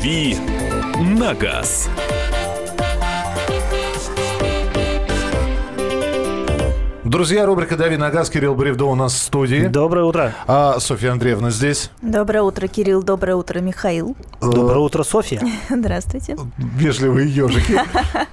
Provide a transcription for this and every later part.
«Дави на газ». Друзья, рубрика «Дави на газ». Кирилл Бревдо у нас в студии. Доброе утро. А Софья Андреевна здесь. Доброе утро, Кирилл. Доброе утро, Михаил. Доброе утро, Софья. Здравствуйте. Вежливые ежики.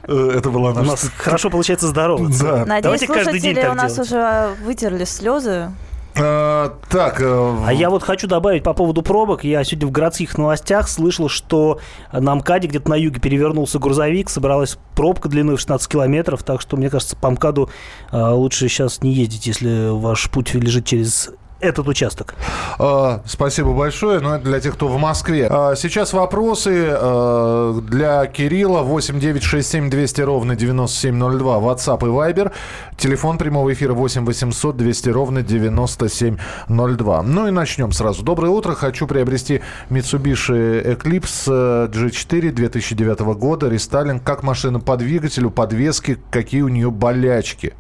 Э, Это была У наша... нас хорошо получается здороваться. Да. Надеюсь, Давайте каждый день слушатели так у нас делать. уже вытерли слезы. А, Так, э, А я вот хочу добавить по поводу пробок. Я сегодня в городских новостях слышал, что на МКАДе где-то на юге перевернулся грузовик, собралась пробка длиной в 16 километров, так что, мне кажется, по МКАДу а, лучше сейчас не ездить, если ваш путь лежит через этот участок. А, Спасибо большое. Но это для тех, кто в Москве. А, Сейчас вопросы э, для Кирилла. 8 9 6 7 200 ровно 9702. WhatsApp и Viber. Телефон прямого эфира 8 800 200 ровно 9702. Ну и начнем сразу. Доброе утро. Хочу приобрести Mitsubishi Eclipse э, G4 2009 года. Рестайлинг. Как машина по двигателю, подвеске, какие у нее болячки?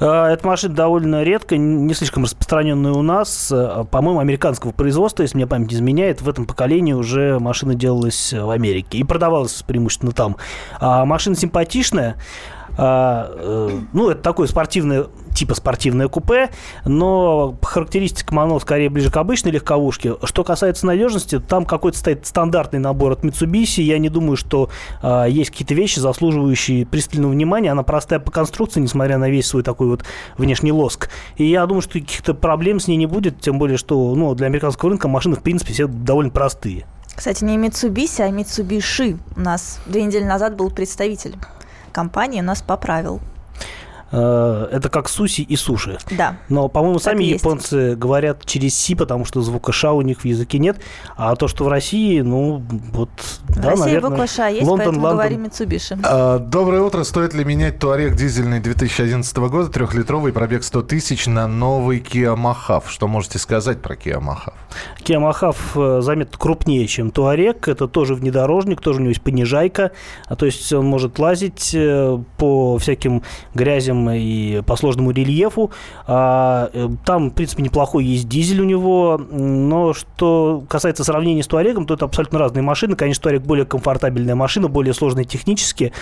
А, Эта машина довольно редкая, не слишком распространенная у нас. А, По-моему, американского производства, если мне память не изменяет. В этом поколении уже машина делалась в Америке и продавалась преимущественно там. А машина симпатичная. А, э, ну, это такое спортивное, типа спортивное купе, но по характеристикам оно скорее ближе к обычной легковушке. Что касается надежности, там какой-то стоит стандартный набор от Mitsubishi. Я не думаю, что а, есть какие-то вещи, заслуживающие пристального внимания. Она простая по конструкции, несмотря на весь свой такой вот внешний лоск. И я думаю, что каких-то проблем с ней не будет, тем более, что ну, для американского рынка машины, в принципе, все довольно простые. Кстати, не Mitsubishi, а Mitsubishi. У нас две недели назад был представитель компании, нас поправил. Э, Это как суси и суши. Да. Но, по-моему, сами есть. японцы говорят через «си», потому что звука «ша» у них в языке нет. А то, что в России, ну, вот, В да, России наверное. буква «Ш» есть, Лондон, поэтому Лондон. говорим Mitsubishi. А, Доброе утро. Стоит ли менять Туарек дизельный 2011 года, трехлитровый, пробег 100 тысяч на новый Kia Mahav? Что можете сказать про Kia Mahav? Kia Mahav э, заметно крупнее, чем Туарек. Это тоже внедорожник, тоже у него есть понижайка. А, то есть он может лазить э, по всяким грязям и по сложному рельефу. А, э, там, в принципе, неплохой есть дизель у него. Но что касается сравнения с Туарегом, то это абсолютно разные машины. Конечно, Туарек более комфортабельная машина, более сложная технически,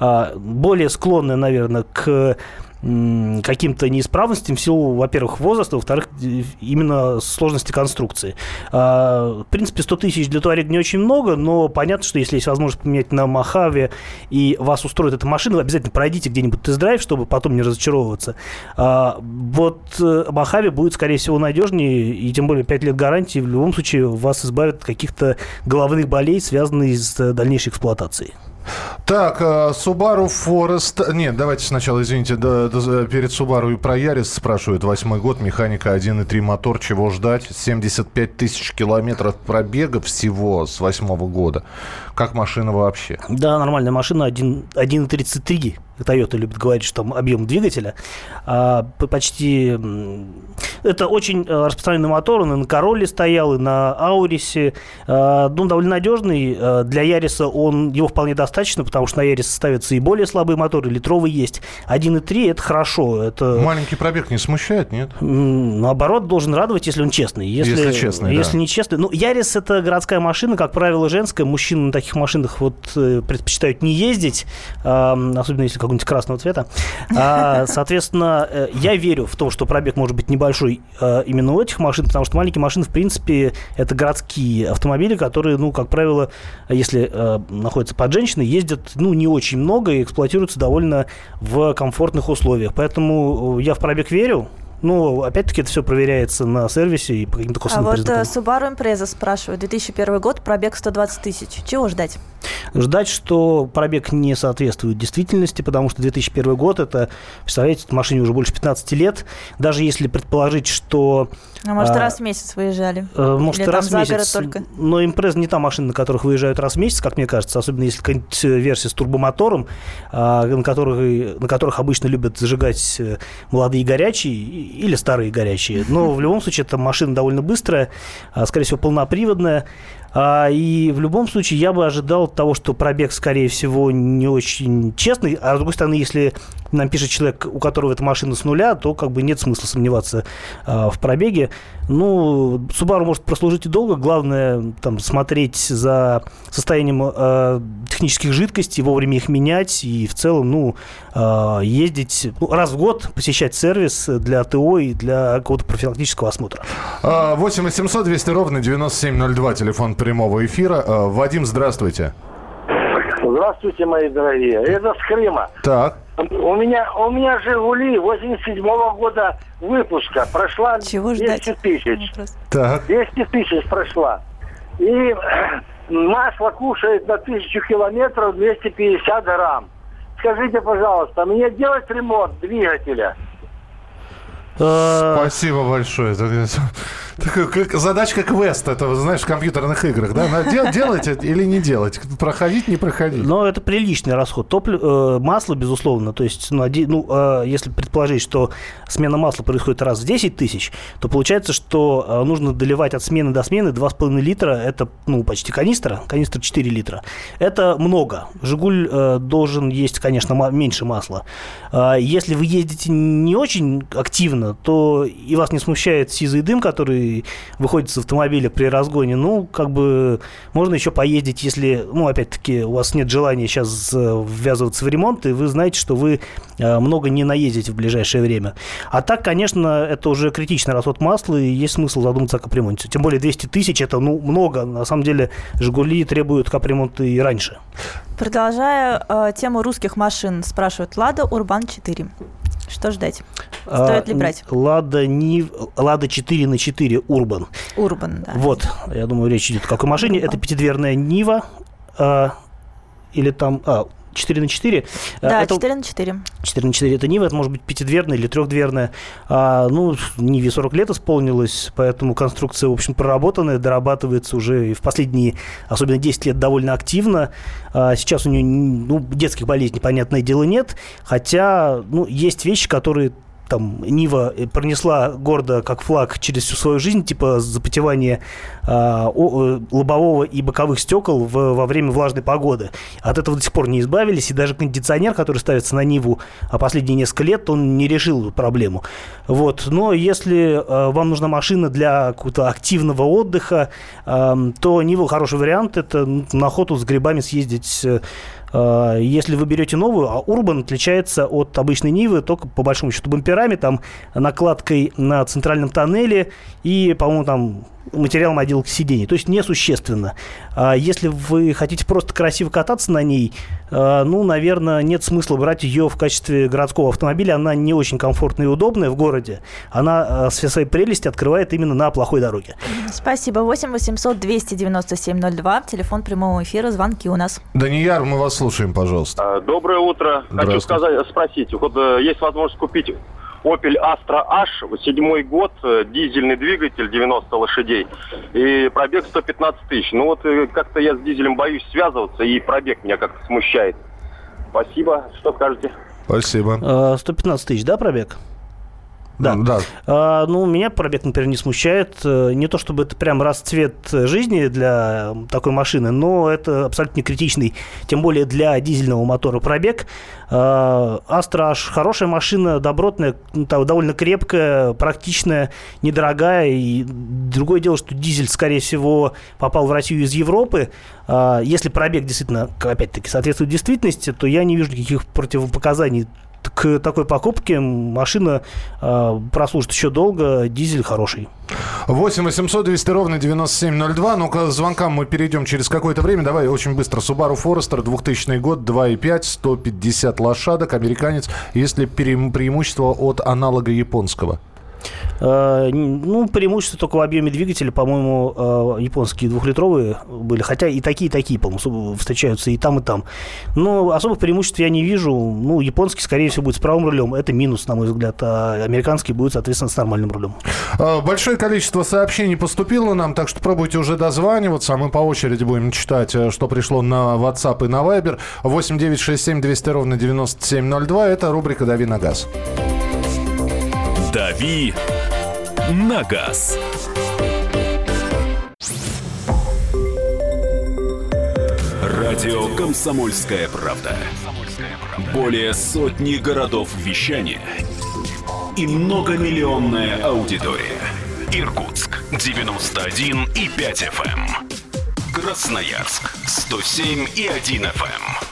а, более склонная, наверное, к каким-то неисправностям в силу, во-первых, возраста, во-вторых, э, именно сложности конструкции. А, В принципе, 100 тысяч для Туарега не очень много, но понятно, что если есть возможность поменять на Махаве и вас устроит эта машина, вы обязательно пройдите где-нибудь тест-драйв, чтобы потом не разочаровываться. А, Вот э, Махаве будет, скорее всего, надежнее, и тем более 5 лет гарантии в любом случае вас избавит от каких-то головных болей, связанных с э, дальнейшей эксплуатацией. Так, э, Subaru Forest... Нет, давайте сначала, извините, да- да- перед Subaru и про Ярис спрашивают. Восьмой год, механика 1.3 мотор, чего ждать? 75 тысяч километров пробега всего с восьмого года. Как машина вообще? Да, нормальная машина, 1 1.33. Toyota любит говорить, что там объем двигателя. А, почти... Это очень э, распространенный мотор. Он и на Королле стоял, и на Аурисе. А, Ну, довольно надежный. А, Для Яриса он, его вполне достаточно, потому что на Ярисе ставятся и более слабые моторы, литровый есть. 1.3 это хорошо. Это Маленький пробег не смущает, нет? Наоборот, должен радовать, если он честный. Если, Если честный, да. Если не честный. Ну, Ярис это городская машина, как правило, женская. Мужчины на таких машинах вот э, предпочитают не ездить, особенно если какого-нибудь красного цвета. А, соответственно, э, я верю в то, что пробег может быть небольшой э, именно у этих машин, потому что маленькие машины, в принципе, это городские автомобили, которые, ну, как правило, если э, находятся под женщиной, ездят, ну, не очень много и эксплуатируются довольно в комфортных условиях. Поэтому я в пробег верю. Ну, опять-таки, это все проверяется на сервисе и по каким-то А косвенным вот э, признакам. Subaru Impreza спрашивает. 2001 год, пробег 120 тысяч. Чего ждать? Ждать, что пробег не соответствует действительности, потому что 2001 год, это, представляете, машине уже больше 15 лет. Даже если предположить, что... А может, А, раз в месяц выезжали? э, может, Или раз в месяц. только? Но импреза не та машина, на которых выезжают раз в месяц, как мне кажется, особенно если какая-нибудь э, версия с турбомотором, а, на, которых, на которых обычно любят зажигать молодые горячие или старые горячие. Но в любом случае, это машина довольно быстрая, а, скорее всего, полноприводная. А, и в любом случае я бы ожидал того, что пробег, скорее всего, не очень честный. А с другой стороны, если нам пишет человек, у которого эта машина с нуля, то как бы нет смысла сомневаться а, в пробеге. Ну, Subaru может прослужить и долго. Главное там смотреть за состоянием э, технических жидкостей, вовремя их менять и в целом, ну, ездить ну, раз в год, посещать сервис для ТО и для какого-то профилактического осмотра. 8 800 200 ровно 9702, телефон прямого эфира. А, Вадим, здравствуйте. Здравствуйте, мои дорогие. Это с Крыма. Так. У меня, у меня «Жигули» 87-го года выпуска. Прошла Чего 200 ждать? тысяч. Так. 200 тысяч прошла. И масло кушает на тысячу километров 250 грамм. Скажите, пожалуйста, мне делать ремонт двигателя? Э, Спасибо большое. Как- задачка квест, это, знаешь, в компьютерных играх, да? Дел- делать или не делать? Проходить, не проходить? Но это приличный расход. Топлив, масло, безусловно, то есть, ну, оди- ну, э, если предположить, что смена масла происходит раз в 10 тысяч, то получается, что э, нужно доливать от смены до смены 2,5 литра, это, ну, почти канистра, канистра 4 литра. Это много. «Жигуль» э, должен есть, конечно, меньше масла. А Если вы ездите не очень активно, то и вас не смущает сизый дым, который выходит с автомобиля при разгоне, ну, как бы можно еще поездить, если, ну, опять-таки, у вас нет желания сейчас э, ввязываться в ремонт, и вы знаете, что вы э, много не наездите в ближайшее время. А так, конечно, это уже критичный расход масла, и есть смысл задуматься о капремонте. Тем более 200 тысяч – это, ну, много. На самом деле, «Жигули» требуют капремонта и раньше. Продолжая э, тему русских машин, спрашивают Лада Урбан 4. Что ждать? Стоит ли А, брать? Лада, Нив... Лада 4 на 4 Урбан. Урбан, да. Вот, я думаю, речь идет о какой машине. Это пятидверная Нива. а, или там... А, 4 на 4. Да, это, 4 на 4. 4 на 4 это Нива, это может быть пятидверная или трехдверная. А, ну, Ниве 40 лет исполнилось, поэтому конструкция, в общем, проработанная, дорабатывается уже и в последние, особенно 10 лет, довольно активно. А, сейчас у нее ну, детских болезней, понятное дело, нет, хотя ну, есть вещи, которые там Нива пронесла гордо как флаг через всю свою жизнь, типа запотевание а, э, лобового и боковых стекол в- во время влажной погоды. От этого до сих пор не избавились, и даже кондиционер, который ставится на Ниву а последние несколько лет, он не решил эту проблему. Вот. Но если э, вам нужна машина для какого-то активного отдыха, эм, то Нива хороший вариант. Это на охоту с грибами съездить э, э, если вы берете новую, а Урбан отличается от обычной Нивы только по большому счету бамперами, там накладкой на центральном тоннеле и, по-моему, там материалом отделки сидений. То есть несущественно. А если вы хотите просто красиво кататься на ней, э, ну, наверное, нет смысла брать ее в качестве городского автомобиля. Она не очень комфортная и удобная в городе. Она э, все свои прелести открывает именно на плохой дороге. Спасибо. 8 800 297 02. Телефон прямого эфира. Звонки у нас. Данияр, мы вас слушаем, пожалуйста. А, Доброе утро. Хочу сказать, спросить, вот э, есть возможность купить Opel Astra H, седьмой год, э, дизельный двигатель, 90 лошадей, и пробег 115 тысяч. Ну вот э, как-то я с дизелем боюсь связываться, и пробег меня как-то смущает. Спасибо. Что скажете? Спасибо. Э, 115 тысяч, да, пробег? Да. да. А, ну, меня пробег, например, не смущает. Э, Не то чтобы это прям расцвет жизни для такой машины, но это абсолютно не критичный, тем более для дизельного мотора пробег. А, Astra H хорошая машина, добротная, довольно крепкая, практичная, недорогая. И другое дело, что дизель, скорее всего, попал в Россию из Европы. А, Если пробег действительно, опять-таки, соответствует действительности, то я не вижу никаких противопоказаний к такой покупке машина э, прослужит еще долго, дизель хороший. 8 800 200 ровно 9702. Ну, к звонкам мы перейдем через какое-то время. Давай очень быстро. Subaru Forester, 2000 год, 2.5, 150 лошадок, американец. Есть ли преимущество от аналога японского? Э, ну, преимущество только в объеме двигателя, по-моему, э, японские двухлитровые были, хотя и такие, и такие, по-моему, встречаются и там, и там. Но особых преимуществ я не вижу. Ну, японский, скорее всего, будет с правым рулем, это минус, на мой взгляд, а американский будет, соответственно, с нормальным рулем. А, Большое количество сообщений поступило нам, так что пробуйте уже дозваниваться. а Мы по очереди будем читать, э, что пришло на WhatsApp и на Viber. 8 9 6 7 200 ровно 9702. Это рубрика «Дави на газ». «Дави на газ». Радио «Комсомольская правда». Более сотни городов вещания и многомиллионная аудитория. Иркутск 91 и 5 FM. эм. Красноярск 107 и 1 FM.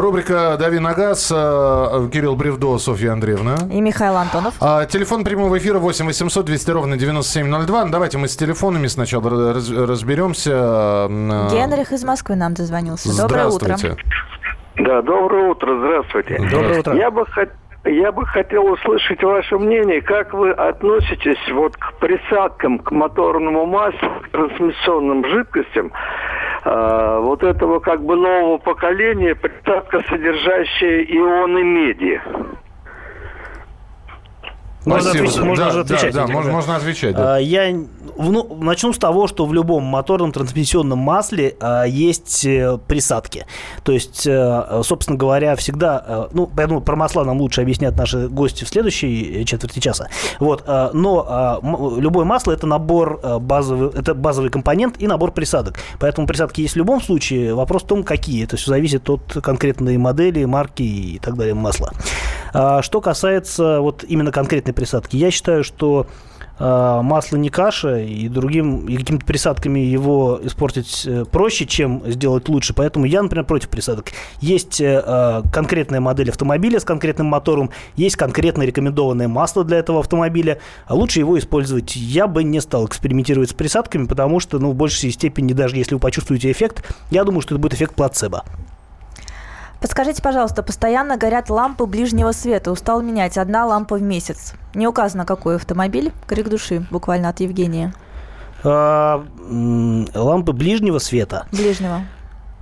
Рубрика «Дави на газ». э, Кирилл Бревдо, Софья Андреевна. И Михаил Антонов. А, телефон прямого эфира 8 800 200 ровно 9702. Ну, Давайте мы с телефонами сначала раз- разберемся. Э, Генрих из Москвы нам дозвонился. Доброе утро. Да, доброе утро, здравствуйте. Доброе утро. Я бы, хот- я бы хотел услышать ваше мнение, как вы относитесь вот к присадкам, к моторному маслу, к трансмиссионным жидкостям, э, вот этого как бы нового поколения, присадка, содержащая ионы меди. Можно, Спасибо. отвечать- можно Да, же да, отвечать. Да, этим, можно, да. можно отвечать. да. Я ну, начну с того, что в любом моторном трансмиссионном масле а, есть э, присадки. То есть, э, собственно говоря, всегда, э, ну, поэтому про масла нам лучше объяснят наши гости в следующей четверти часа. Вот, но а, любое масло это набор э, базовый, это базовый компонент и набор присадок. Поэтому присадки есть в любом случае. Вопрос в том, какие. Это все зависит от конкретной модели, марки и так далее масла. А, Что касается вот именно конкретной присадки, я считаю, что а, масло не каша, и другим, и какими-то присадками его испортить э, проще, чем сделать лучше. Поэтому я, например, против присадок. Есть э, а, конкретная модель автомобиля с конкретным мотором, есть конкретно рекомендованное масло для этого автомобиля, лучше его использовать. Я бы не стал экспериментировать с присадками, потому что, ну, в большей степени, даже если вы почувствуете эффект, я думаю, что это будет эффект плацебо. Подскажите, пожалуйста, постоянно горят лампы ближнего света. Устал менять одна лампа в месяц. Не указано, какой автомобиль. Крик души, буквально от Евгения. А, лампы ближнего света. Ближнего.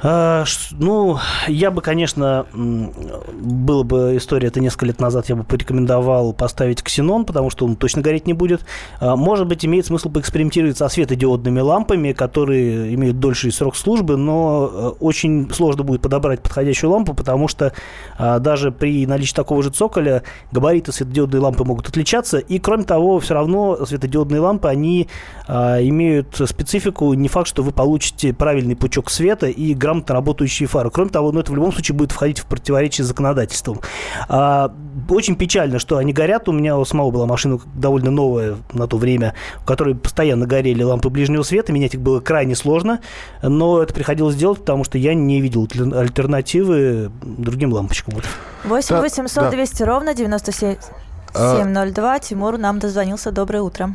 А, Ну, я бы, конечно, было бы история, это несколько лет назад, я бы порекомендовал поставить ксенон, потому что он точно гореть не будет. А, Может быть, имеет смысл поэкспериментировать со светодиодными лампами, которые имеют дольший срок службы, но э, очень сложно будет подобрать подходящую лампу, потому что а, даже при наличии такого же цоколя габариты светодиодной лампы могут отличаться, и, кроме того, все равно светодиодные лампы, они имеют специфику, не факт, что вы получите правильный пучок света и грамотно работающие фары. Кроме того, ну, это в любом случае будет входить в противоречие с законодательством. А, очень печально, что они горят. У меня у самого была машина довольно новая на то время, в которой постоянно горели лампы ближнего света. Менять их было крайне сложно, но это приходилось делать, потому что я не видел альтер- альтернативы другим лампочкам. Вот. 8 Да, 800 да. 200 ровно 9702. Тимур нам дозвонился. Доброе утро.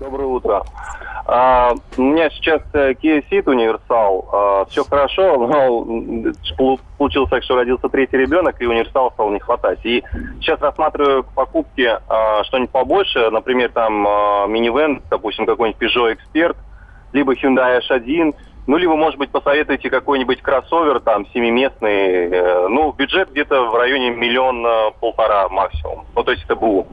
Доброе утро. А, у меня сейчас э, Kia Ceed универсал. все хорошо, но получилось так, что родился третий ребенок, и универсала стало не хватать. И сейчас рассматриваю к покупке а, что-нибудь побольше, например, там а, минивэн, допустим, какой-нибудь Peugeot Expert, либо Hyundai H1, ну, либо, может быть, посоветуйте какой-нибудь кроссовер, там, семиместный, э, ну, бюджет где-то в районе миллиона-полтора максимум. Ну, то есть это БУ.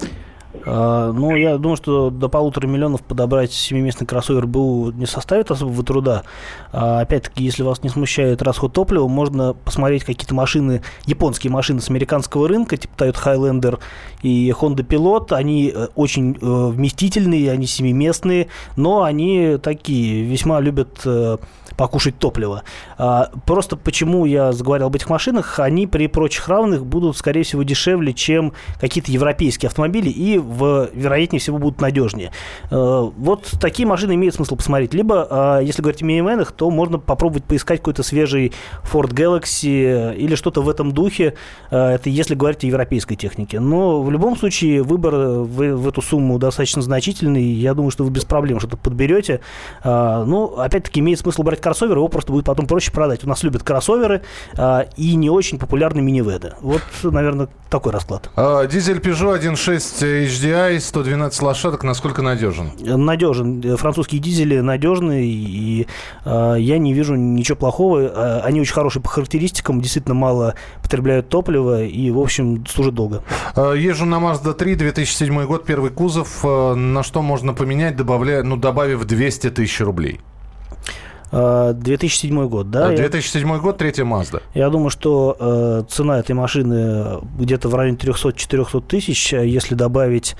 А, Ну, я думаю, что до полутора миллионов подобрать семиместный кроссовер БУ не составит особого труда. А, Опять-таки, если вас не смущает расход топлива, можно посмотреть какие-то машины, японские машины с американского рынка, типа Toyota Highlander и Honda Pilot. Они э, очень э, вместительные, они семиместные, но они такие, весьма любят э, покушать топливо. А, Просто почему я заговорил об этих машинах, они при прочих равных будут, скорее всего, дешевле, чем какие-то европейские автомобили и, в, вероятнее всего, будут надежнее. Э, Вот такие машины имеет смысл посмотреть. Либо, а, если говорить о минивенах, то можно попробовать поискать какой-то свежий Ford Galaxy или что-то в этом духе. Э, Это если говорить о европейской технике. Но в любом случае выбор в, в эту сумму достаточно значительный. Я думаю, что вы без проблем что-то подберете. А, Ну, опять-таки, имеет смысл брать кроссовер, его просто будет потом проще продать. У нас любят кроссоверы а, и не очень популярны миниведы. Вот, наверное, такой расклад. А, дизель Peugeot 1.6 HDI, 112 лошадок, насколько надежен? Надежен. Французские дизели надежные, и а, я не вижу ничего плохого. Они очень хорошие по характеристикам, действительно мало потребляют топлива и, в общем, служат долго. Езжу на Mazda 3, 2007 год, первый кузов. На что можно поменять, добавляя, ну, добавив 200 тысяч рублей? 2007 год, да? 2007 год, третья Mazda. Я думаю, что э, цена этой машины где-то в районе 300-400 тысяч. Если добавить,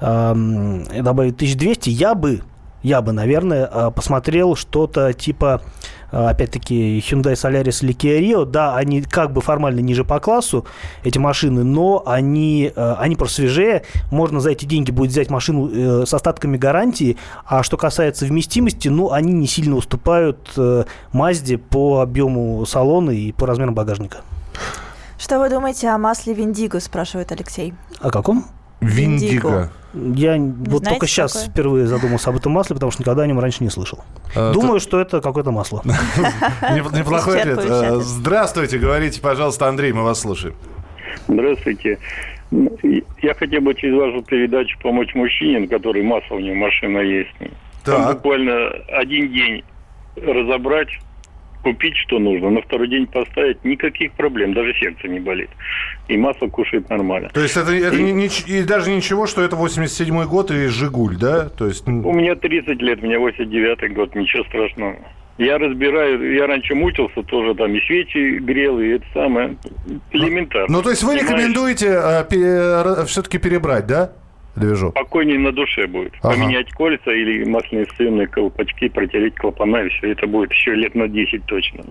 э, добавить 1200, я бы, я бы, наверное, посмотрел что-то типа опять-таки, Hyundai Solaris или Kia Rio, да, они как бы формально ниже по классу, эти машины, но они, а, они просто свежее. Можно за эти деньги будет взять машину э, с остатками гарантии. А что касается вместимости, ну, они не сильно уступают Mazda э, по объему салона и по размерам багажника. Что вы думаете о масле Виндиго, спрашивает Алексей. О каком? Виндиго. Я не вот только сейчас такое? впервые задумался об этом масле, потому что никогда о нем раньше не слышал. А, Думаю, то... что это какое-то масло. Неплохой ответ. Э, здравствуйте, говорите, пожалуйста, Андрей, мы вас слушаем. Здравствуйте. Я хотел бы через вашу передачу помочь мужчине, который масло у него машина есть. Там буквально один день разобрать купить, что нужно, на второй день поставить, никаких проблем, даже сердце не болит. И масло кушает нормально. То есть это, это и, не, не, и даже ничего, что это 87-й год и «Жигуль», да? То есть... У меня 30 лет, у меня 89-й год, ничего страшного. Я разбираю, я раньше мучился тоже, там и свечи грел, и это самое элементарно. Ну, то есть вы рекомендуете э, пере, все-таки перебрать, да? Движок. Спокойнее на душе будет. Ага. Поменять кольца или масляные сцены, колпачки, протереть клапана, и все это будет еще лет на 10 точно.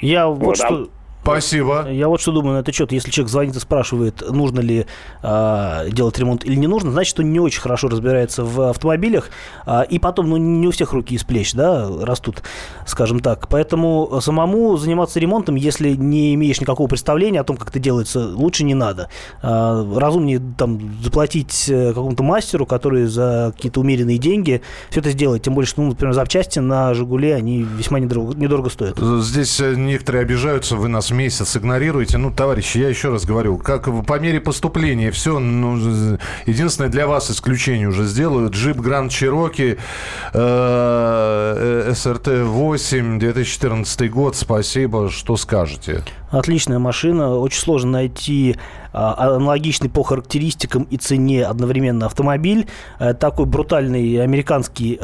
Я вот, вот что... Спасибо. Я вот что думаю на этот счет. Если человек звонит и спрашивает, нужно ли э, делать ремонт или не нужно, значит, он не очень хорошо разбирается в автомобилях. Э, и потом, ну, не у всех руки из плеч, да, растут, скажем так. Поэтому самому заниматься ремонтом, если не имеешь никакого представления о том, как это делается, лучше не надо. Э, разумнее там заплатить э, какому-то мастеру, который за какие-то умеренные деньги все это сделает. Тем более, что, ну, например, запчасти на «Жигуле», они весьма недорого, недорого стоят. Здесь э, некоторые обижаются, вы нас месяц игнорируете. Ну, товарищи, я еще раз говорю, как по мере поступления все, ну, единственное для вас исключение уже сделают. Джип Гранд Чироки, э, СРТ-8, 2014 год. Спасибо, что скажете? Отличная машина. Очень сложно найти а, аналогичный по характеристикам и цене одновременно автомобиль. Э, такой брутальный американский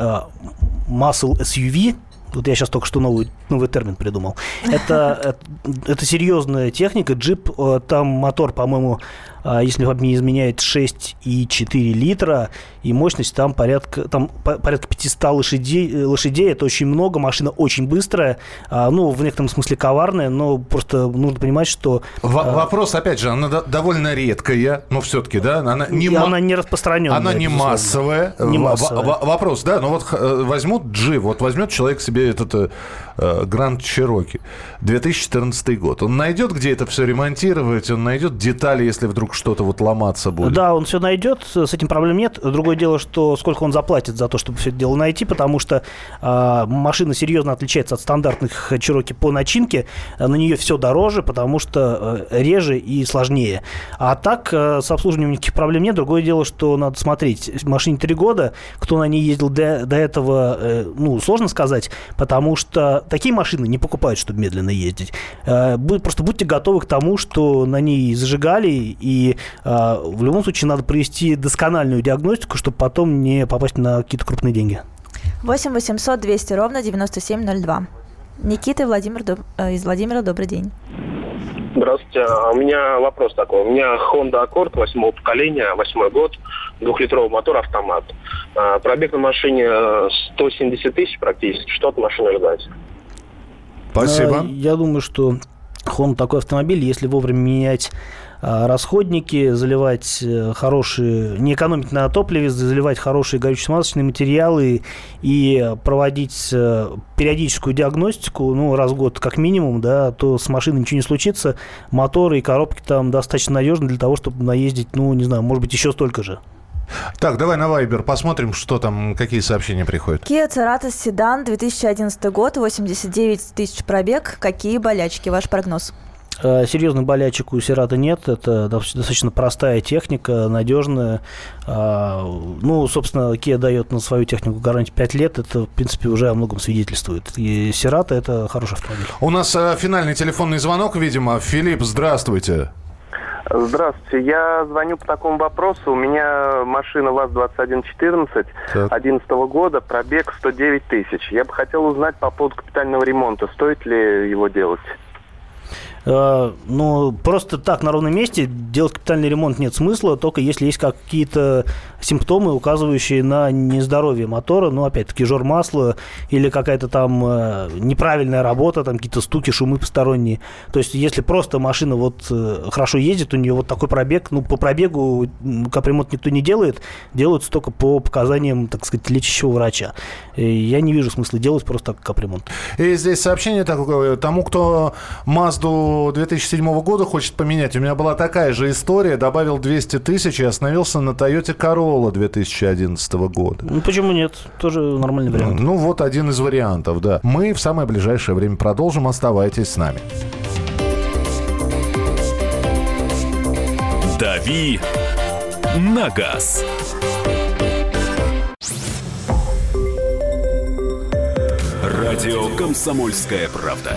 muscle SUV, вот я сейчас только что новый, новый термин придумал. Это, это, это серьезная техника. Джип, э, там мотор, по-моему, а, если вам не изменяет 6,4 литра, и мощность там порядка, там порядка 500 лошадей, э, лошадей, это очень много, машина очень быстрая, а, ну, в некотором смысле коварная, но просто нужно понимать, что... В- а, вопрос, опять же, она довольно редкая, но все-таки, да, она не, ма- она не распространенная. Она не массовая. Не массовая. В- вопрос, да, но вот э, возьмут G, вот возьмет человек себе этот Гранд Чироки, 2014 год, он найдет, где это все ремонтировать, он найдет детали, если вдруг что-то вот ломаться будет. Да, он все найдет, с этим проблем нет. Другое дело, что сколько он заплатит за то, чтобы все это дело найти, потому что э, машина серьезно отличается от стандартных Чироки по начинке. На нее все дороже, потому что э, реже и сложнее. А так э, с обслуживанием никаких проблем нет. Другое дело, что надо смотреть. Машине три года, кто на ней ездил до, до этого, э, ну, сложно сказать, потому что такие машины не покупают, чтобы медленно ездить. Э, просто будьте готовы к тому, что на ней зажигали и и э, в любом случае надо провести доскональную диагностику, чтобы потом не попасть на какие-то крупные деньги. 8 800 200 ровно 9702. Никита Владимир, э, из Владимира, добрый день. Здравствуйте. А у меня вопрос такой. У меня Honda Accord восьмого поколения, восьмой год, двухлитровый мотор, автомат. А, пробег на машине 170 э, тысяч практически. Что от машины ждать? Спасибо. А, я думаю, что Honda такой автомобиль, если вовремя менять а, расходники, заливать э, хорошие, не экономить на топливе, заливать хорошие горюче-смазочные материалы и проводить э, периодическую диагностику, ну, раз в год как минимум, да, то с машиной ничего не случится. Моторы и коробки там достаточно надежны для того, чтобы наездить, ну, не знаю, может быть, еще столько же. Так, давай на Вайбер посмотрим, что там, какие сообщения приходят. Kia Cerato седан, 2011 год, 89 тысяч пробег. Какие болячки? Ваш прогноз? Э, серьезных болячек у Сирата нет. Это достаточно простая техника, надежная. А, ну, собственно, Kia дает на свою технику гарантию 5 лет. Это, в принципе, уже о многом свидетельствует. И Сирата – это хороший автомобиль. У нас э, финальный телефонный звонок, видимо. Филипп, здравствуйте. Здравствуйте. Я звоню по такому вопросу. У меня машина ВАЗ-2114 2011 года, пробег 109 тысяч. Я бы хотел узнать по поводу капитального ремонта. Стоит ли его делать? Э, ну, просто так на ровном месте делать капитальный ремонт нет смысла, только если есть какие-то симптомы, указывающие на нездоровье мотора, ну, опять-таки, жор масла или какая-то там э, неправильная работа, там какие-то стуки, шумы посторонние. То есть, если просто машина вот э, хорошо ездит, у нее вот такой пробег, ну, по пробегу капремонт никто не делает, делаются только по показаниям, так сказать, лечащего врача. И я не вижу смысла делать просто капремонт. И здесь сообщение такое, тому, кто Мазду 2007 года хочет поменять. У меня была такая же история. Добавил 200 тысяч и остановился на Toyota Corolla 2011 года. Ну, почему нет? Тоже нормальный вариант. Ну, вот один из вариантов, да. Мы в самое ближайшее время продолжим. Оставайтесь с нами. «Дави на газ». Радио «Комсомольская правда».